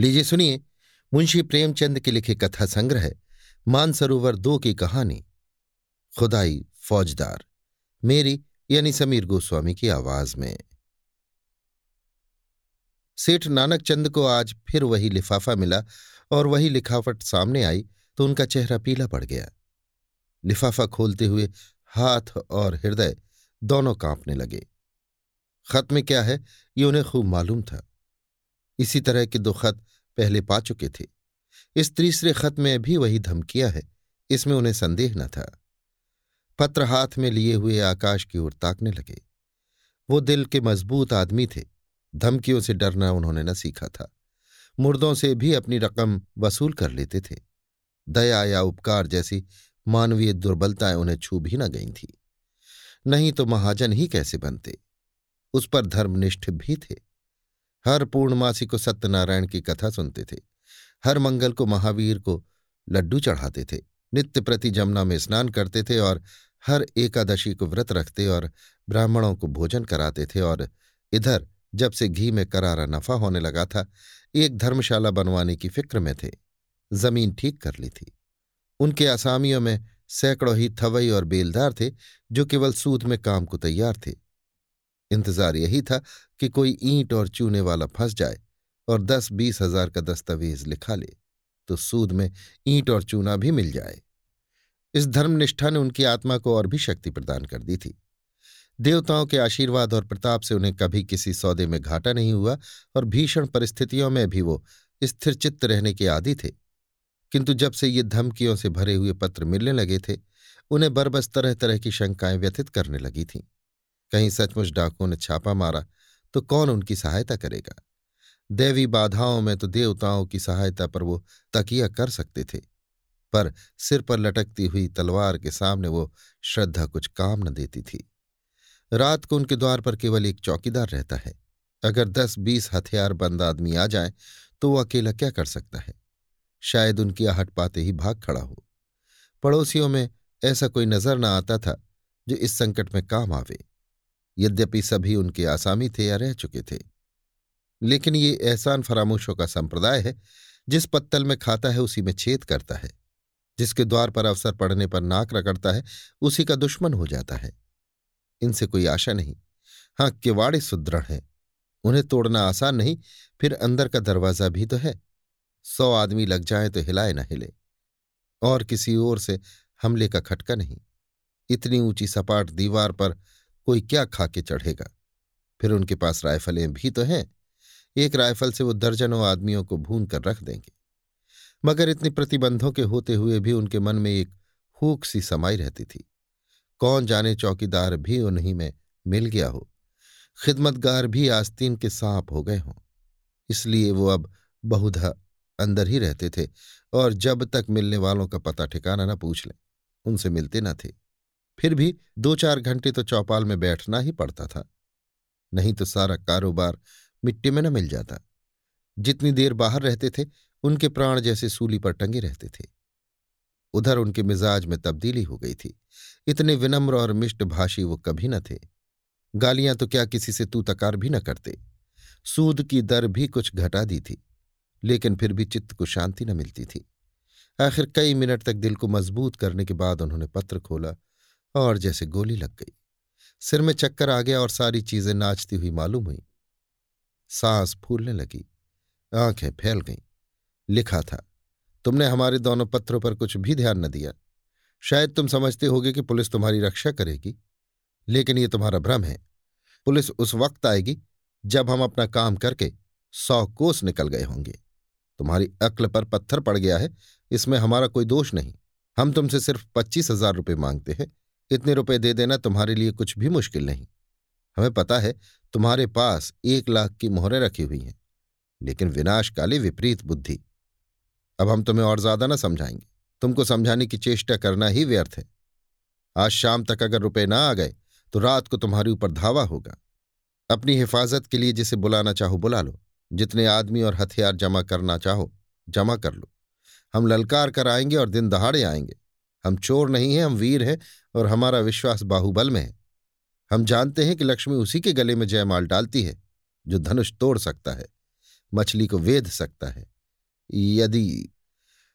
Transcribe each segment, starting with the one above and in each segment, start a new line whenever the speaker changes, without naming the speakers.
लीजिए सुनिए, मुंशी प्रेमचंद के लिखे कथा संग्रह, मानसरोवर दो की कहानी। खुदाई फौजदार, मेरी यानी समीर गोस्वामी की आवाज़ में। सेठ नानक चंद को आज फिर वही लिफाफा मिला और वही लिखावट सामने आई तो उनका चेहरा पीला पड़ गया। लिफाफा खोलते हुए हाथ और हृदय दोनों कांपने लगे। खत में क्या है, ये उन्हें खूब मालूम था। इसी तरह के दो खत पहले पा चुके थे। इस तीसरे खत में भी वही धमकियाँ है, इसमें उन्हें संदेह न था। पत्र हाथ में लिए हुए आकाश की ओर ताकने लगे। वो दिल के मज़बूत आदमी थे। धमकियों से डरना उन्होंने न सीखा था। मुर्दों से भी अपनी रकम वसूल कर लेते थे। दया या उपकार जैसी मानवीय दुर्बलताएँ उन्हें छू भी न गई थी। नहीं तो महाजन ही कैसे बनते? उस पर धर्मनिष्ठ भी थे। हर पूर्णमासी को सत्यनारायण की कथा सुनते थे। हर मंगल को महावीर को लड्डू चढ़ाते थे। नित्य प्रति जमुना में स्नान करते थे और हर एकादशी को व्रत रखते और ब्राह्मणों को भोजन कराते थे और इधर जब से घी में करारा नफा होने लगा था, एक धर्मशाला बनवाने की फ़िक्र में थे। ज़मीन ठीक कर ली थी। उनके आसामियों में सैकड़ों ही थवई और बेलदार थे, जो केवल सूद में काम को तैयार थे। इंतज़ार यही था कि कोई ईंट और चूने वाला फंस जाए और दस बीस हज़ार का दस्तावेज़ लिखा ले तो सूद में ईंट और चूना भी मिल जाए। इस धर्मनिष्ठा ने उनकी आत्मा को और भी शक्ति प्रदान कर दी थी। देवताओं के आशीर्वाद और प्रताप से उन्हें कभी किसी सौदे में घाटा नहीं हुआ और भीषण परिस्थितियों में भी वो स्थिर चित्त रहने के आदि थे। किंतु जब से ये धमकियों से भरे हुए पत्र मिलने लगे थे, उन्हें बरबस तरह तरह की शंकाएँ व्यथित करने लगी थीं। कहीं सचमुच डाकुओं ने छापा मारा तो कौन उनकी सहायता करेगा? दैवी बाधाओं में तो देवताओं की सहायता पर वो तकिया कर सकते थे, पर सिर पर लटकती हुई तलवार के सामने वो श्रद्धा कुछ काम न देती थी। रात को उनके द्वार पर केवल एक चौकीदार रहता है। अगर दस बीस हथियार बंद आदमी आ जाए तो वो अकेला क्या कर सकता है? शायद उनकी आहट पाते ही भाग खड़ा हो। पड़ोसियों में ऐसा कोई नज़र न आता था, जो इस संकट में काम आवे। यद्यपि सभी उनके आसामी थे या रह चुके थे। लेकिन ये एहसान फरामोशों का संप्रदाय है, जिस पत्तल में खाता है, उसी में छेद करता है। जिसके द्वार पर अवसर पड़ने पर नाक रगड़ता है, उसी का दुश्मन हो जाता है। इनसे कोई आशा नहीं। हाँ किवाड़े सुदृढ़ हैं। उन्हें तोड़ना आसान नहीं, फिर अंदर का दरवाज़ा भी तो है। सौ आदमी लग जाए तो हिलाए ना हिले। और किसी ओर से हमले का खटका नहीं। इतनी ऊँची सपाट दीवार पर कोई क्या खा के चढ़ेगा? फिर उनके पास राइफलें भी तो हैं। एक राइफल से वो दर्जनों आदमियों को भून कर रख देंगे। मगर इतने प्रतिबंधों के होते हुए भी उनके मन में एक हूक सी समाई रहती थी। कौन जाने चौकीदार भी उन्हीं में मिल गया हो। खिदमतगार भी आस्तीन के सांप हो गए हों। इसलिए वो अब बहुधा अंदर ही रहते थे और जब तक मिलने वालों का पता ठिकाना न पूछ लें, उनसे मिलते न थे। फिर भी दो चार घंटे तो चौपाल में बैठना ही पड़ता था। नहीं तो सारा कारोबार मिट्टी में न मिल जाता। जितनी देर बाहर रहते थे, उनके प्राण जैसे सूली पर टंगे रहते थे। उधर उनके मिजाज में तब्दीली हो गई थी। इतने विनम्र और मिष्ट भाषी वो कभी न थे। गालियाँ तो क्या किसी से तू तकार भी न करते। सूद की दर भी कुछ घटा दी थी, लेकिन फिर भी चित्त को शांति न मिलती थी। आखिर कई मिनट तक दिल को मज़बूत करने के बाद उन्होंने पत्र खोला और जैसे गोली लग गई। सिर में चक्कर आ गया और सारी चीज़ें नाचती हुई मालूम हुई। सांस फूलने लगी, आँखें फैल गईं। लिखा था, तुमने हमारे दोनों पत्रों पर कुछ भी ध्यान न दिया। शायद तुम समझते होगे कि पुलिस तुम्हारी रक्षा करेगी, लेकिन ये तुम्हारा भ्रम है। पुलिस उस वक्त आएगी जब हम अपना काम करके सौ कोस निकल गए होंगे। तुम्हारी अक्ल पर पत्थर पड़ गया है, इसमें हमारा कोई दोष नहीं। हम तुमसे सिर्फ़ पच्चीस हज़ार रुपये मांगते हैं इतने रुपए दे देना तुम्हारे लिए कुछ भी मुश्किल नहीं। हमें पता है तुम्हारे पास एक लाख की मोहरें रखी हुई हैं, लेकिन विनाशकाली विपरीत बुद्धि। अब हम तुम्हें और ज़्यादा ना समझाएँगे। तुमको समझाने की चेष्टा करना ही व्यर्थ है। आज शाम तक अगर रुपए ना आ गए तो रात को तुम्हारे ऊपर धावा होगा। अपनी हिफाजत के लिए जिसे बुलाना चाहो बुला लो। जितने आदमी और हथियार जमा करना चाहो, जमा कर लो। हम ललकार कर आएँगे और दिन दहाड़े आएँगे। हम चोर नहीं हैं, हम वीर हैं और हमारा विश्वास बाहुबल में है। हम जानते हैं कि लक्ष्मी उसी के गले में जयमाल डालती है, जो धनुष तोड़ सकता है, मछली को वेध सकता है। यदि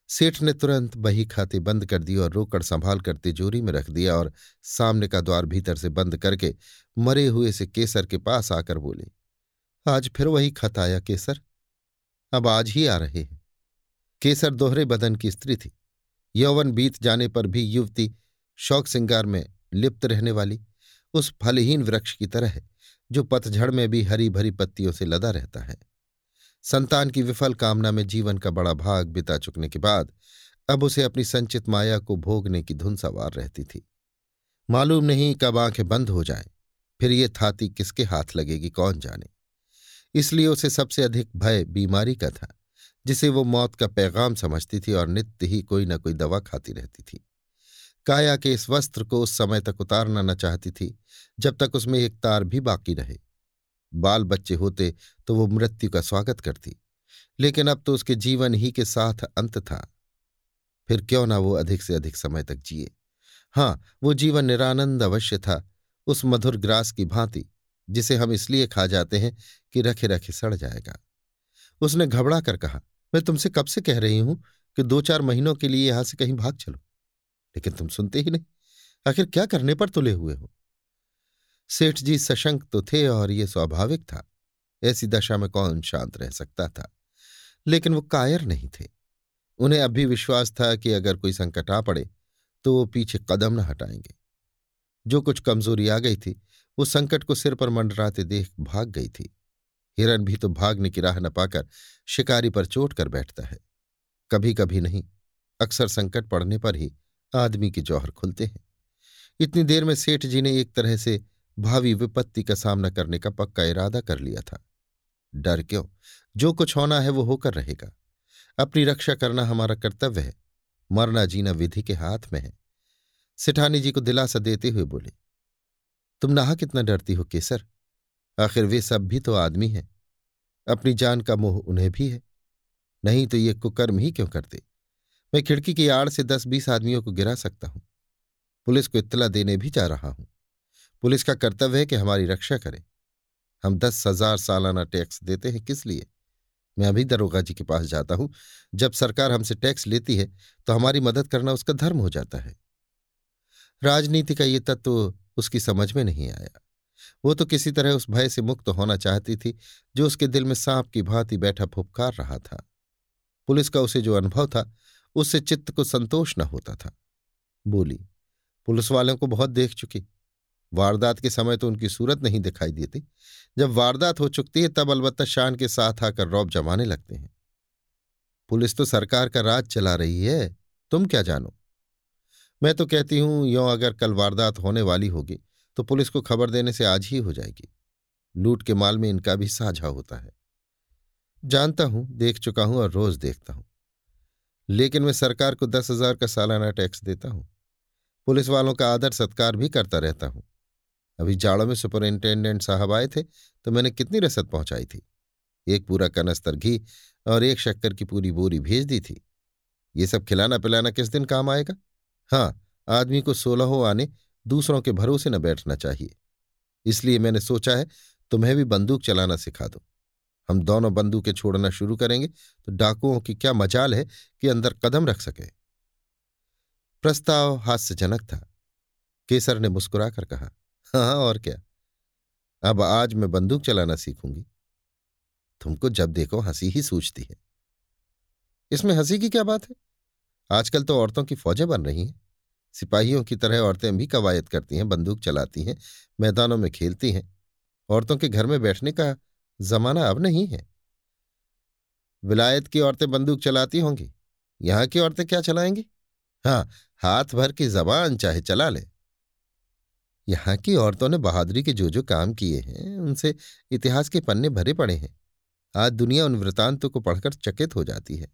सेठ ने तुरंत बही खाते बंद कर दी और रोकड़ संभाल कर तिजोरी में रख दिया और सामने का द्वार भीतर से बंद करके मरे हुए से केसर के पास आकर बोले, आज फिर वही खत आया केसर? अब आज ही आ रहे हैं। केसर दोहरे बदन की स्त्री थी। यौवन बीत जाने पर भी युवती शौक सिंगार में लिप्त रहने वाली, उस फलहीन वृक्ष की तरह है, जो पतझड़ में भी हरी भरी पत्तियों से लदा रहता है। संतान की विफल कामना में जीवन का बड़ा भाग बिता चुकने के बाद, अब उसे अपनी संचित माया को भोगने की धुन सवार रहती थी। मालूम नहीं कब आँखें बंद हो जाएँ, फिर ये थाती किसके हाथ लगेगी कौन जाने। इसलिए उसे सबसे अधिक भय बीमारी का था, जिसे वो मौत का पैगाम समझती थी और नित्य ही कोई न कोई दवा खाती रहती थी। काया के इस वस्त्र को उस समय तक उतारना न चाहती थी, जब तक उसमें एक तार भी बाकी रहे। बाल बच्चे होते तो वो मृत्यु का स्वागत करती, लेकिन अब तो उसके जीवन ही के साथ अंत था। फिर क्यों ना वो अधिक से अधिक समय तक जिए? हाँ वो जीवन निरानंद अवश्य था, उस मधुर ग्रास की भांति, जिसे हम इसलिए खा जाते हैं कि रखे रखे सड़ जाएगा। उसने घबरा कर कहा, मैं तुमसे कब से कह रही हूँ कि दो चार महीनों के लिए यहाँ से कहीं भाग चलो? लेकिन तुम सुनते ही नहीं। आखिर क्या करने पर तुले हुए हो? सेठ जी सशंक तो थे और ये स्वाभाविक था। ऐसी दशा में कौन शांत रह सकता था? लेकिन वो कायर नहीं थे। उन्हें अब भी विश्वास था कि अगर कोई संकट आ पड़े तो वो पीछे कदम न हटाएँगे। जो कुछ कमज़ोरी आ गई थी, वो संकट को सिर पर मंडराते देख भाग गई थी। हिरन भी तो भागने की राह न पाकर शिकारी पर चोट कर बैठता है। कभी कभी नहीं, अक्सर संकट पड़ने पर ही आदमी के जौहर खुलते हैं। इतनी देर में सेठ जी ने एक तरह से भावी विपत्ति का सामना करने का पक्का इरादा कर लिया था। डर क्यों? जो कुछ होना है वो होकर रहेगा। अपनी रक्षा करना हमारा कर्तव्य है। मरना जीना विधि के हाथ में है। सिठानी जी को दिलासा देते हुए बोले, तुम नहा कितना डरती हो, केसर? आखिर वे सब भी तो आदमी हैं। अपनी जान का मोह उन्हें भी है। नहीं तो ये कुकर्म ही क्यों करते? मैं खिड़की की आड़ से दस बीस आदमियों को गिरा सकता हूँ। पुलिस को इत्तला देने भी जा रहा हूँ। पुलिस का कर्तव्य है कि हमारी रक्षा करे। हम दस हज़ार सालाना टैक्स देते हैं किस लिए? मैं अभी दरोगा जी के पास जाता हूँ। जब सरकार हमसे टैक्स लेती है तो हमारी मदद करना उसका धर्म हो जाता है। राजनीति का ये तत्व उसकी समझ में नहीं आया। वो तो किसी तरह उस भय से मुक्त होना चाहती थी, जो उसके दिल में सांप की भांति बैठा फुपकार रहा था। पुलिस का उसे जो अनुभव था उससे चित्त को संतोष न होता था। बोली, पुलिस वालों को बहुत देख चुकी। वारदात के समय तो उनकी सूरत नहीं दिखाई देती। जब वारदात हो चुकती है, तब अलबत्ता शान के साथ आकर रौब जमाने लगते हैं। पुलिस तो सरकार का राज चला रही है। तुम क्या जानो? मैं तो कहती हूँ, यो अगर कल वारदात होने वाली होगी तो पुलिस को खबर देने से आज ही हो जाएगी। लूट के माल में इनका भी साझा होता है। जानता हूँ, देख चुका हूँ और रोज देखता हूँ। लेकिन मैं सरकार को दस हज़ार का सालाना टैक्स देता हूँ। पुलिस वालों का आदर सत्कार भी करता रहता हूँ। अभी जाड़ों में सुपरिंटेंडेंट साहब आए थे तो मैंने कितनी रसद पहुंचाई थी। एक पूरा कनस्तर घी और एक शक्कर की पूरी बोरी भेज दी थी। ये सब खिलाना पिलाना किस दिन काम आएगा? हाँ आदमी को सोलहों आने दूसरों के भरोसे न बैठना चाहिए। इसलिए मैंने सोचा है, तुम्हें भी बंदूक चलाना सिखा दो। हम दोनों बंदूकें छोड़ना शुरू करेंगे तो डाकुओं की क्या मजाल है कि अंदर कदम रख सके। प्रस्ताव हास्यजनक था। केसर ने मुस्कुराकर कहा हाँ और क्या? अब आज मैं बंदूक चलाना सीखूँगी। तुमको जब देखो हँसी ही सूझती है। इसमें हँसी की क्या बात है? आजकल तो औरतों की फौजें बन रही हैं। सिपाहियों की तरह औरतें भी कवायद करती हैं, बंदूक चलाती हैं, मैदानों में खेलती हैं। औरतों के घर में बैठने का जमाना अब नहीं है। विलायत की औरतें बंदूक चलाती होंगी। यहाँ की औरतें क्या चलाएँगी? हाँ हाथ भर की जबान चाहे चला ले। यहाँ की औरतों ने बहादुरी के जो जो काम किए हैं, उनसे इतिहास के पन्ने भरे पड़े हैं। आज दुनिया उन वृतांतों को पढ़कर चकित हो जाती है।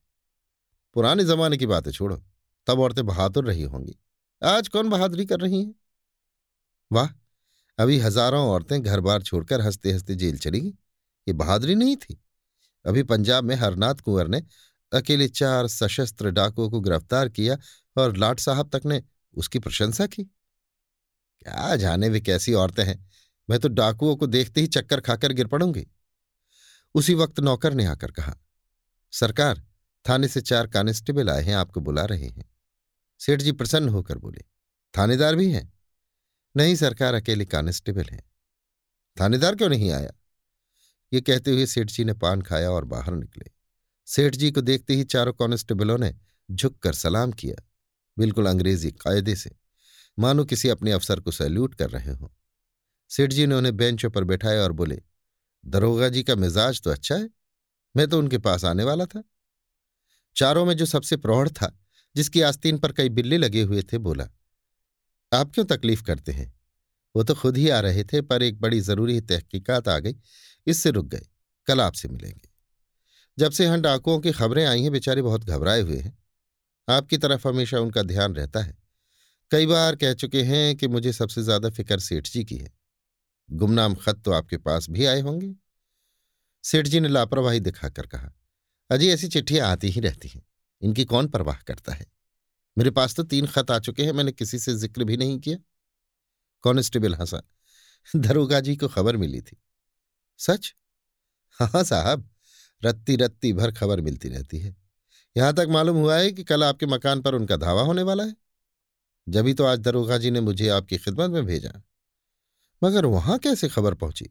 पुराने जमाने की बातें छोड़ो, तब औरतें बहादुर रही होंगी। आज कौन बहादुरी कर रही हैं? वाह, अभी हज़ारों औरतें घर बार छोड़कर हँसते हँसते जेल चली गई। ये बहादुरी नहीं थी। अभी पंजाब में हरनाथ कुंवर ने अकेले चार सशस्त्र डाकुओं को गिरफ़्तार किया और लाट साहब तक ने उसकी प्रशंसा की। क्या जाने वे कैसी औरतें हैं। मैं तो डाकुओं को देखते ही चक्कर खाकर गिर पड़ूँगी। उसी वक्त नौकर ने आकर कहा, सरकार, थाने से चार कांस्टेबल आए हैं, आपको बुला रहे हैं। सेठ जी प्रसन्न होकर बोले, थानेदार भी हैं? नहीं सरकार, अकेले कांस्टेबल हैं। थानेदार क्यों नहीं आया? ये कहते हुए सेठ जी ने पान खाया और बाहर निकले। सेठ जी को देखते ही चारों कांस्टेबलों ने झुककर सलाम किया। बिल्कुल अंग्रेज़ी कायदे से। मानो किसी अपने अफसर को सैल्यूट कर रहे हों। सेठ जी ने उन्हें बेंचों पर बैठाया और बोले, दरोगा जी का मिजाज तो अच्छा है। मैं तो उनके पास आने वाला था। चारों में जो सबसे प्रौढ़ था, जिसकी आस्तीन पर कई बिल्ले लगे हुए थे, बोला, आप क्यों तकलीफ़ करते हैं? वो तो खुद ही आ रहे थे, पर एक बड़ी ज़रूरी तहकीकात आ गई। इससे रुक गए। कल आपसे मिलेंगे। जब से यहाँ डाकुओं की खबरें आई हैं, बेचारे बहुत घबराए हुए हैं। आपकी तरफ़ हमेशा उनका ध्यान रहता है। कई बार कह चुके हैं कि मुझे सबसे ज़्यादा फ़िक्र सेठ जी की है। गुमनाम खत तो आपके पास भी आए होंगे। सेठ जी ने लापरवाही दिखाकर कहा, अजी, ऐसी चिट्ठियाँ आती ही रहती हैं। इनकी कौन परवाह करता है? मेरे पास तो तीन खत आ चुके हैं, मैंने किसी से ज़िक्र भी नहीं किया। कॉन्स्टेबल हंसा दरोगा जी को खबर मिली थी। सच? हाँ साहब रत्ती रत्ती भर खबर मिलती रहती है। यहाँ तक मालूम हुआ है कि कल आपके मकान पर उनका धावा होने वाला है। जभी तो आज दरोगा जी ने मुझे आपकी खिदमत में भेजा। मगर वहाँ कैसे खबर पहुँची?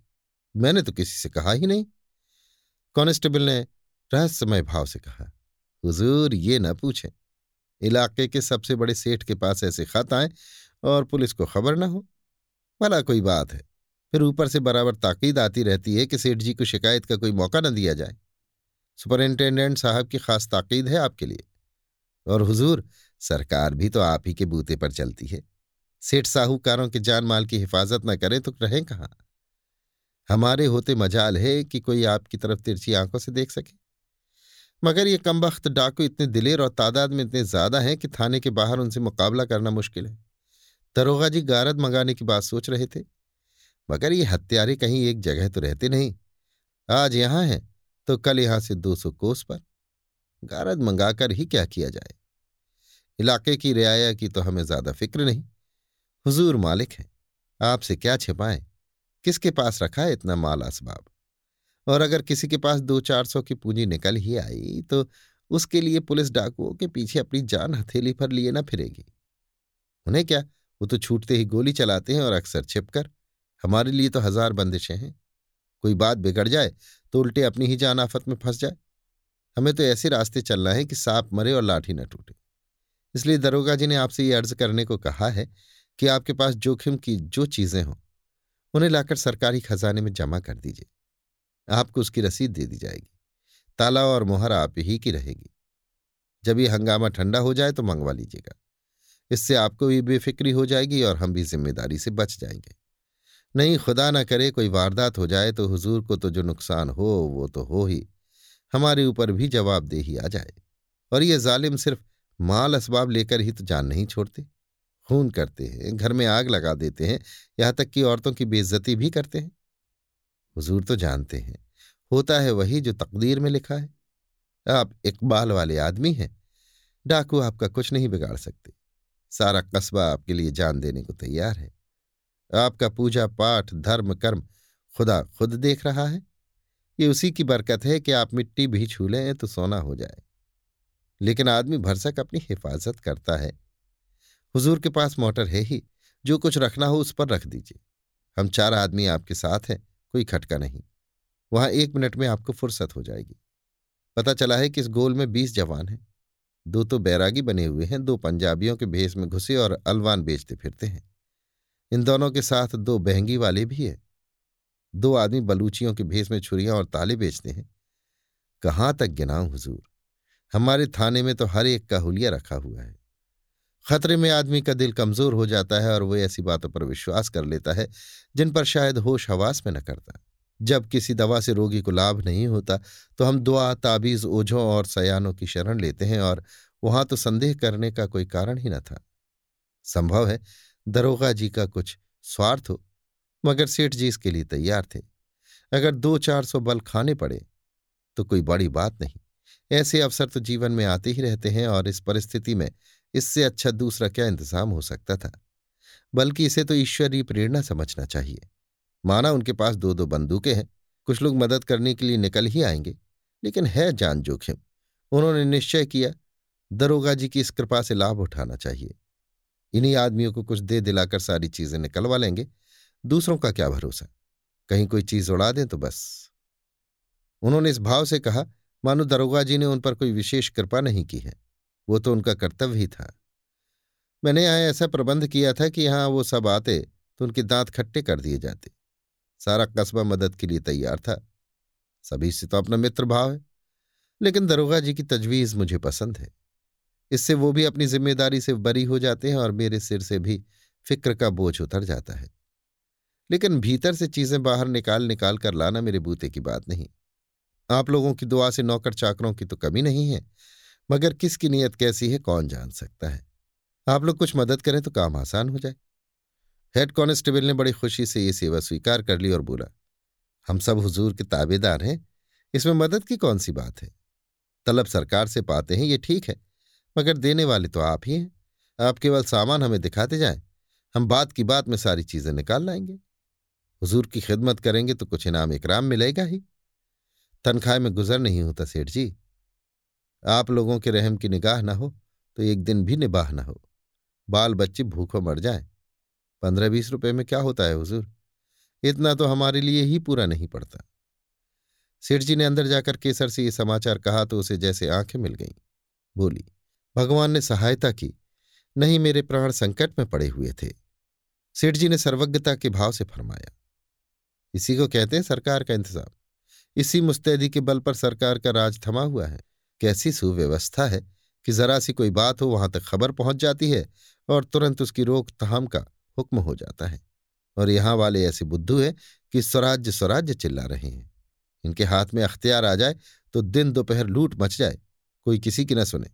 मैंने तो किसी से कहा ही नहीं। कांस्टेबल ने रहस्यमय भाव से कहा, हुजूर, ये न पूछें। इलाके के सबसे बड़े सेठ के पास ऐसे खत आए और पुलिस को खबर न हो। भला कोई बात है। फिर ऊपर से बराबर ताकीद आती रहती है कि सेठ जी को शिकायत का कोई मौका न दिया जाए। सुपरिंटेंडेंट साहब की खास ताकीद है आपके लिए। और हुजूर, सरकार भी तो आप ही के बूते पर चलती है। सेठ साहूकारों के जान माल की हिफाजत न करें तो रहें कहाँ? हमारे होते मजाल है कि कोई आपकी तरफ़ तिरछी आँखों से देख सके। मगर ये कमबख्त डाकू इतने दिलेर और तादाद में इतने ज़्यादा हैं कि थाने के बाहर उनसे मुकाबला करना मुश्किल है। दरोगा जी गारद मंगाने की बात सोच रहे थे। मगर ये हत्यारे कहीं एक जगह तो रहते नहीं। आज यहाँ हैं तो कल यहाँ से दो सौ कोस पर। गारद मंगाकर ही क्या किया जाए? इलाके की रियाया की तो हमें ज़्यादा फ़िक्र नहीं। हुजूर मालिक हैं, आपसे क्या छिपाएँ? किसके पास रखा है इतना माल असबाब और अगर किसी के पास दो चार सौ की पूंजी निकल ही आई तो उसके लिए पुलिस डाकुओं के पीछे अपनी जान हथेली पर लिए ना फिरेगी। उन्हें क्या? वो तो छूटते ही गोली चलाते हैं और अक्सर छिपकर। हमारे लिए तो हज़ार बंदिशें हैं। कोई बात बिगड़ जाए तो उल्टे अपनी ही जान आफत में फंस जाए। हमें तो ऐसे रास्ते चलना है कि सांप मरे और लाठी न टूटे। इसलिए दरोगा जी ने आपसे ये अर्ज़ करने को कहा है कि आपके पास जोखिम की जो चीज़ें हों, उन्हें लाकर सरकारी खजाने में जमा कर दीजिए। आपको उसकी रसीद दे दी जाएगी। ताला और मोहर आप ही की रहेगी। जब ये हंगामा ठंडा हो जाए तो मंगवा लीजिएगा। इससे आपको भी बेफिक्री हो जाएगी और हम भी ज़िम्मेदारी से बच जाएँगे। नहीं, खुदा ना करे कोई वारदात हो जाए तो हुजूर को तो जो नुकसान हो, वो तो हो ही। हमारे ऊपर भी जवाबदेही आ जाए। और ये जालिम सिर्फ़ माल असबाब लेकर ही तो जान नहीं छोड़ते। खून करते हैं, घर में आग लगा देते हैं, यहाँ तक कि औरतों की बेइज्जती भी करते हैं। हुजूर तो जानते हैं, होता है वही जो तकदीर में लिखा है। आप इकबाल वाले आदमी हैं, डाकू आपका कुछ नहीं बिगाड़ सकते। सारा कस्बा आपके लिए जान देने को तैयार है। आपका पूजा पाठ, धर्म, कर्म खुदा खुद देख रहा है? ये उसी की बरकत है कि आप मिट्टी भी छू लें तो सोना हो जाए। लेकिन आदमी भरसक अपनी हिफाजत करता है। हुजूर के पास मोटर है ही, जो कुछ रखना हो उस पर रख दीजिए। हम चार आदमी आपके साथ हैं, कोई खटका नहीं। वहाँ एक मिनट में आपको फुर्सत हो जाएगी। पता चला है कि इस गोल में बीस जवान हैं। दो तो बैरागी बने हुए हैं, दो पंजाबियों के भेस में घुसे और अलवान बेचते फिरते हैं। इन दोनों के साथ दो बहंगी वाले भी हैं। दो आदमी बलूचियों के भेस में छुरियाँ और ताले बेचते हैं। कहाँ तक गिनाऊं हुजूर? हमारे थाने में तो हर एक का हुलिया रखा हुआ है। खतरे में आदमी का दिल कमज़ोर हो जाता है और वो ऐसी बातों पर विश्वास कर लेता है, जिन पर शायद होश हवास में न करता। जब किसी दवा से रोगी को लाभ नहीं होता तो हम दुआ, ताबीज, ओझों और सयानों की शरण लेते हैं और वहाँ तो संदेह करने का कोई कारण ही न था। संभव है दरोगा जी का कुछ स्वार्थ हो, मगर सेठ जी इसके लिए तैयार थे। अगर दो चार सौ बल खाने पड़े तो कोई बड़ी बात नहीं। ऐसे अवसर तो जीवन में आते ही रहते हैं और इस परिस्थिति में इससे अच्छा दूसरा क्या इंतज़ाम हो सकता था? बल्कि इसे तो ईश्वरीय प्रेरणा समझना चाहिए। माना उनके पास दो दो बंदूकें हैं, कुछ लोग मदद करने के लिए निकल ही आएँगे, लेकिन है जान जोखिम। उन्होंने निश्चय किया, दरोगा जी की इस कृपा से लाभ उठाना चाहिए। इन्हीं आदमियों को कुछ दे दिलाकर सारी चीज़ें निकलवा लेंगे। दूसरों का क्या भरोसा? कहीं कोई चीज़ उड़ा दें तो बस। उन्होंने इस भाव से कहा, मानो दरोगा जी ने उन पर कोई विशेष कृपा नहीं की है। वो तो उनका कर्तव्य ही था। मैंने यहाँ ऐसा प्रबंध किया था कि यहाँ वो सब आते तो उनके दांत खट्टे कर दिए जाते। सारा कस्बा मदद के लिए तैयार था। सभी से तो अपना मित्र भाव है। लेकिन दरोगा जी की तजवीज मुझे पसंद है। इससे वो भी अपनी ज़िम्मेदारी से बरी हो जाते हैं और मेरे सिर से भी फ़िक्र का बोझ उतर जाता है। लेकिन भीतर से चीज़ें बाहर निकाल निकाल कर लाना मेरे बूते की बात नहीं। आप लोगों की दुआ से नौकर चाकरों की तो कमी नहीं है, मगर किसकी नीयत कैसी है कौन जान सकता है। आप लोग कुछ मदद करें तो काम आसान हो जाए। हेड कांस्टेबल ने बड़ी खुशी से ये सेवा स्वीकार कर ली और बोला, हम सब हुजूर के ताबेदार हैं, इसमें मदद की कौन सी बात है? तलब सरकार से पाते हैं, ये ठीक है। मगर देने वाले तो आप ही हैं। आप केवल सामान हमें दिखाते जाएँ, हम बात की बात में सारी चीज़ें निकाल लाएँगे। हुजूर की खिदमत करेंगे तो कुछ इनाम इकराम मिलेगा ही। तनख्वाह में गुजर नहीं होता सेठ जी। आप लोगों के रहम की निगाह ना हो तो एक दिन भी निबाह ना हो। बाल बच्चे भूखों मर जाएँ। पंद्रह बीस रुपए में क्या होता है हुजूर? इतना तो हमारे लिए ही पूरा नहीं पड़ता। सेठ जी ने अंदर जाकर केसर से ये समाचार कहा तो उसे जैसे आँखें मिल गईं। बोली भगवान ने सहायता की, नहीं मेरे प्राण संकट में पड़े हुए थे। सेठ जी ने सर्वज्ञता के भाव से फरमाया। इसी को कहते हैं सरकार का इंतज़ाम। इसी मुस्तैदी के बल पर सरकार का राज थमा हुआ है। कैसी सुव्यवस्था है कि जरा सी कोई बात हो, वहाँ तक खबर पहुँच जाती है और तुरंत उसकी रोकथाम का हुक्म हो जाता है। और यहाँ वाले ऐसे बुद्धू हैं कि स्वराज्य स्वराज्य चिल्ला रहे हैं। इनके हाथ में अख्तियार आ जाए तो दिन दोपहर लूट मच जाए, कोई किसी की न सुने।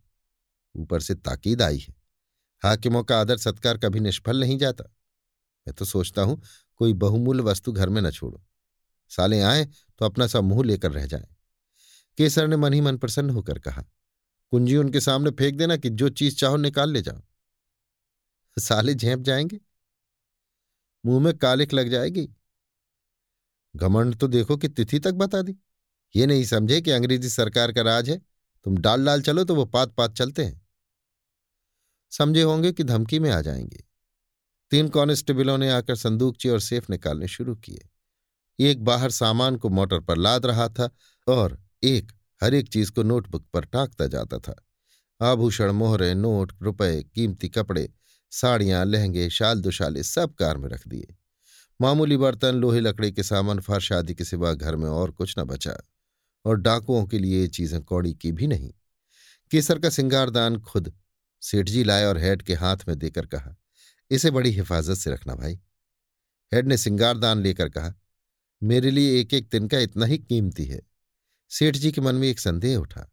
ऊपर से ताकीद आई है। हाकिमों का आदर सत्कार कभी निष्फल नहीं जाता। मैं तो सोचता हूँ, कोई बहुमूल्य वस्तु घर में न छोड़ो। साले आए तो अपना सा मुँह लेकर रह जाए। केसर ने मन ही मन प्रसन्न होकर कहा, कुंजी, उनके सामने फेंक देना कि जो चीज़ चाहो निकाल ले जाओ। साले झेप जाएँगे? मुँह में कालिक लग जाएगी। घमंड तो देखो कि तिथि तक बता दी। ये नहीं समझे कि अंग्रेज़ी सरकार का राज है। तुम डाल डाल चलो तो वो पात पात चलते हैं। समझे होंगे कि धमकी में आ जाएँगे। तीन कांस्टेबलों ने आकर संदूकची और सेफ़ निकालने शुरू किए। एक बाहर सामान को मोटर पर लाद रहा था और एक हर एक चीज़ को नोटबुक पर टाकता जाता था। आभूषण, मोहरे, नोट, रुपए, कीमती कपड़े, साड़ियाँ, लहंगे शाल दुशाले सब कार में रख दिए। मामूली बर्तन, लोहे लकड़ी के सामान फर्श आदि के सिवा घर में और कुछ न बचा और डाकुओं के लिए ये चीज़ें कौड़ी की भी नहीं। केसर का सिंगारदान खुद सेठ जी लाए और हेड के हाथ में देकर कहा, इसे बड़ी हिफाजत से रखना भाई। हेड ने सिंगारदान लेकर कहा, मेरे लिए एक एक दिन का इतना ही कीमती है। सेठ जी के मन में एक संदेह उठा,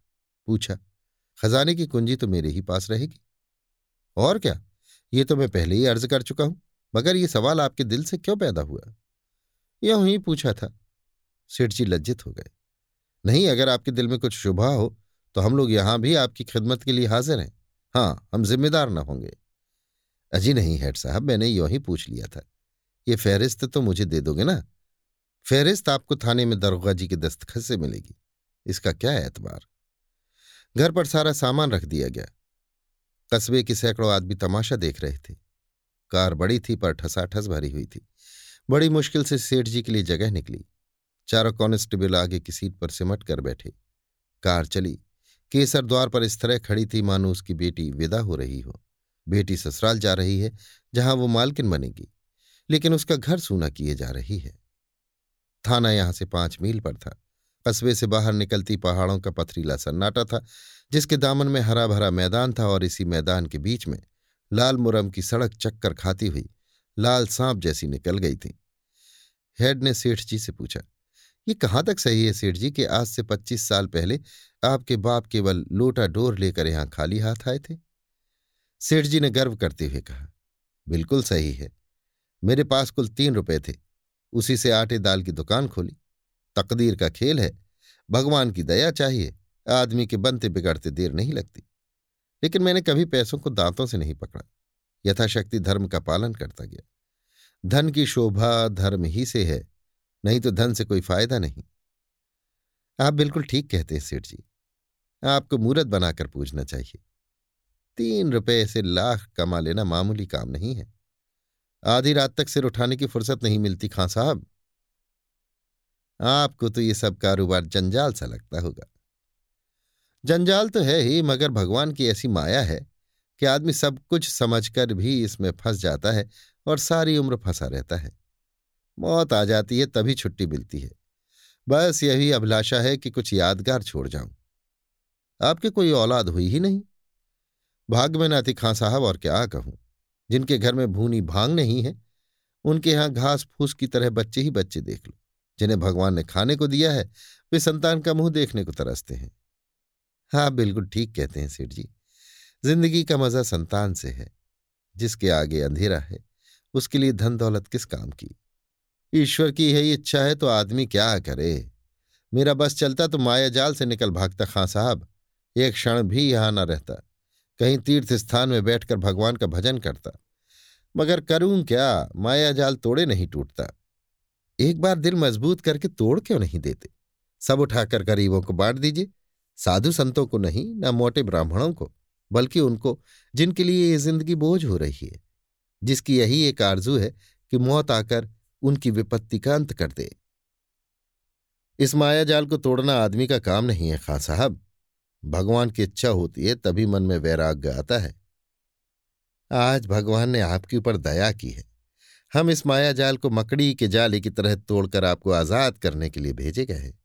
पूछा, खजाने की कुंजी तो मेरे ही पास रहेगी? और क्या? ये तो मैं पहले ही अर्ज़ कर चुका हूँ, मगर ये सवाल आपके दिल से क्यों पैदा हुआ? यूँ ही पूछा था। सेठ जी लज्जित हो गए, नहीं, अगर आपके दिल में कुछ शुभा हो तो हम लोग यहाँ भी आपकी खिदमत के लिए हाजिर हैं। हाँ हम जिम्मेदार ना होंगे। अजी नहीं, हेड साहब, मैंने यूँ ही पूछ लिया था। ये फहरिस्त तो मुझे दे दोगे ना? फहरिस्त आपको थाने में दरोगा जी के दस्तखत से मिलेगी। इसका क्या एतबार? घर पर सारा सामान रख दिया गया। कस्बे के सैकड़ों आदमी तमाशा देख रहे थे। कार बड़ी थी, पर ठसाठस भरी हुई थी। बड़ी मुश्किल से सेठ जी के लिए जगह निकली। चारों कॉन्स्टेबल आगे की सीट पर सिमट कर बैठे। कार चली। केसर द्वार पर इस तरह खड़ी थी मानो उसकी बेटी विदा हो रही हो। बेटी ससुराल जा रही है, जहाँ वो मालकिन बनेगी, लेकिन उसका घर सूना किए जा रही है। थाना यहाँ से पाँच मील पर था। कस्बे से बाहर निकलती पहाड़ों का पथरीला सन्नाटा था, जिसके दामन में हरा भरा मैदान था और इसी मैदान के बीच में लाल मुरम की सड़क चक्कर खाती हुई लाल सांप जैसी निकल गई थी। हेड ने सेठ जी से पूछा ये कहाँ तक सही है सेठ जी कि आज से पच्चीस साल पहले आपके बाप केवल लोटा डोर लेकर यहाँ खाली हाथ आए थे? सेठ जी ने गर्व करते हुए कहा, बिल्कुल सही है। मेरे पास कुल तीन रुपए थे। उसी से आटे दाल की दुकान खोली। तकदीर का खेल है। भगवान की दया चाहिए। आदमी के बनते बिगड़ते देर नहीं लगती। लेकिन मैंने कभी पैसों को दांतों से नहीं पकड़ा। यथाशक्ति धर्म का पालन करता गया। धन की शोभा धर्म ही से है। नहीं तो धन से कोई फ़ायदा नहीं। आप बिल्कुल ठीक कहते हैं, सेठ जी। आपको मूर्त बनाकर पूछना चाहिए। तीन रुपए से लाख कमा लेना मामूली काम नहीं है। आधी रात तक सिर उठाने की फुर्सत नहीं मिलती, खां साहब। आपको तो ये सब कारोबार जंजाल सा लगता होगा। जंजाल तो है ही, मगर भगवान की ऐसी माया है कि आदमी सब कुछ समझकर भी इसमें फंस जाता है और सारी उम्र फंसा रहता है। मौत आ जाती है, तभी छुट्टी मिलती है। बस यही अभिलाषा है कि कुछ यादगार छोड़ जाऊँ। आपके कोई औलाद हुई ही नहीं। भाग में नाती खां साहब, और क्या कहूँ? जिनके घर में भूनी भाँग नहीं है, उनके यहाँ घास फूस की तरह बच्चे ही बच्चे देख लो। जिन्हें भगवान ने खाने को दिया है, वे संतान का मुँह देखने को तरसते हैं। हाँ बिल्कुल ठीक कहते हैं सेठ जी। ज़िंदगी का मज़ा संतान से है। जिसके आगे अंधेरा है, उसके लिए धन दौलत किस काम की? ईश्वर की है इच्छा है तो आदमी क्या करे? मेरा बस चलता तो माया जाल से निकल भागता खां साहब। एक क्षण भी यहाँ न रहता। कहीं तीर्थ स्थान में बैठकर भगवान का भजन करता। मगर करूँ क्या? माया जाल तोड़े नहीं टूटता। एक बार दिल मज़बूत करके तोड़ क्यों नहीं देते? सब उठाकर गरीबों को बांट दीजिए। साधु संतों को नहीं, न मोटे ब्राह्मणों को, बल्कि उनको, जिनके लिए ये ज़िंदगी बोझ हो रही है। जिसकी यही एक आरज़ू है कि मौत आकर उनकी विपत्ति का अंत कर दे। इस मायाजाल को तोड़ना आदमी का काम नहीं है खां साहब। भगवान की इच्छा होती है, तभी मन में वैराग्य आता है। आज भगवान ने आपके ऊपर दया की है। हम इस मायाजाल को मकड़ी के जाले की तरह तोड़कर आपको आज़ाद करने के लिए भेजे गए हैं।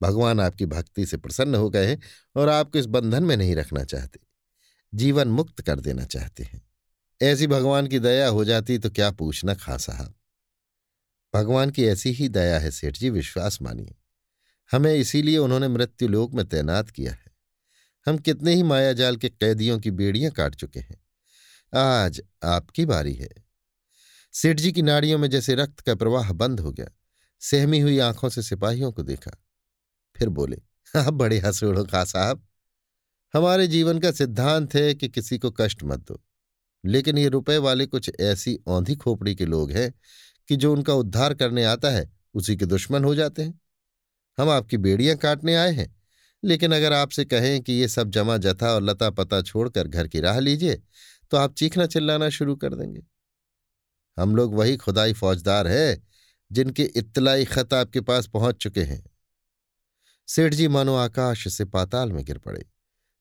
भगवान आपकी भक्ति से प्रसन्न हो गए हैं और आपको इस बंधन में नहीं रखना चाहते। जीवन मुक्त कर देना चाहते हैं। ऐसी भगवान की दया हो जाती तो क्या पूछना खा साहब? भगवान की ऐसी ही दया है, सेठ जी, विश्वास मानिए। हमें इसीलिए उन्होंने मृत्युलोक में तैनात किया है। हम कितने ही मायाजाल के कैदियों की बेड़ियाँ काट चुके हैं। आज आपकी बारी है। सेठ जी की नाड़ियों में जैसे रक्त का प्रवाह बंद हो गया, सहमी हुई आँखों से सिपाहियों को देखा। फिर बोले, आप बड़े हंसोड़ो खा साहब। हमारे जीवन का सिद्धांत है कि किसी को कष्ट मत दो। लेकिन ये रुपए वाले कुछ ऐसी औंधी खोपड़ी के लोग हैं कि जो उनका उद्धार करने आता है, उसी के दुश्मन हो जाते हैं। हम आपकी बेड़ियाँ काटने आए हैं, लेकिन अगर आपसे कहें कि ये सब जमा जथा और लता पता छोड़कर घर की राह लीजिए तो आप चीखना चिल्लाना शुरू कर देंगे। हम लोग वही खुदाई फौजदार है, जिनके इत्तलाई खत आपके पास पहुँच चुके हैं। सेठ जी मानो आकाश से पाताल में गिर पड़े।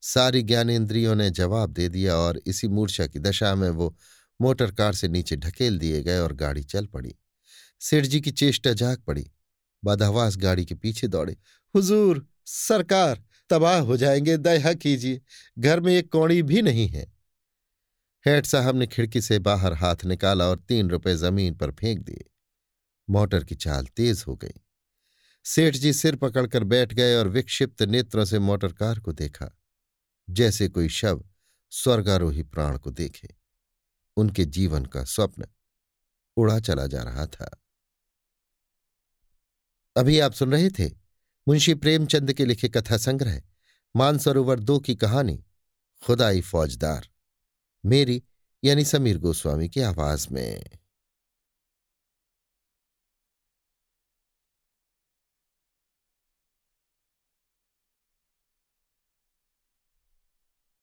सारी ज्ञानेन्द्रियों ने जवाब दे दिया और इसी मूर्छा की दशा में वो मोटर कार से नीचे ढकेल दिए गए और गाड़ी चल पड़ी। सेठ जी की चेष्टा जाग पड़ी। बदहवास गाड़ी के पीछे दौड़े। हुजूर, सरकार, तबाह हो जाएँगे, दया कीजिए। घर में एक कौड़ी भी नहीं है। हेड साहब ने खिड़की से बाहर हाथ निकाला और तीन रुपए ज़मीन पर फेंक दिए। मोटर की चाल तेज हो गई। सेठ जी सिर पकड़कर बैठ गए और विक्षिप्त नेत्रों से मोटर कार को देखा। जैसे कोई शव स्वर्गारोही प्राण को देखे। उनके जीवन का स्वप्न उड़ा चला जा रहा था। अभी आप सुन रहे थे मुंशी प्रेमचंद के लिखे कथा संग्रह, मानसरोवर दो की कहानी, खुदाई फौजदार, मेरी यानी समीर गोस्वामी की आवाज़ में।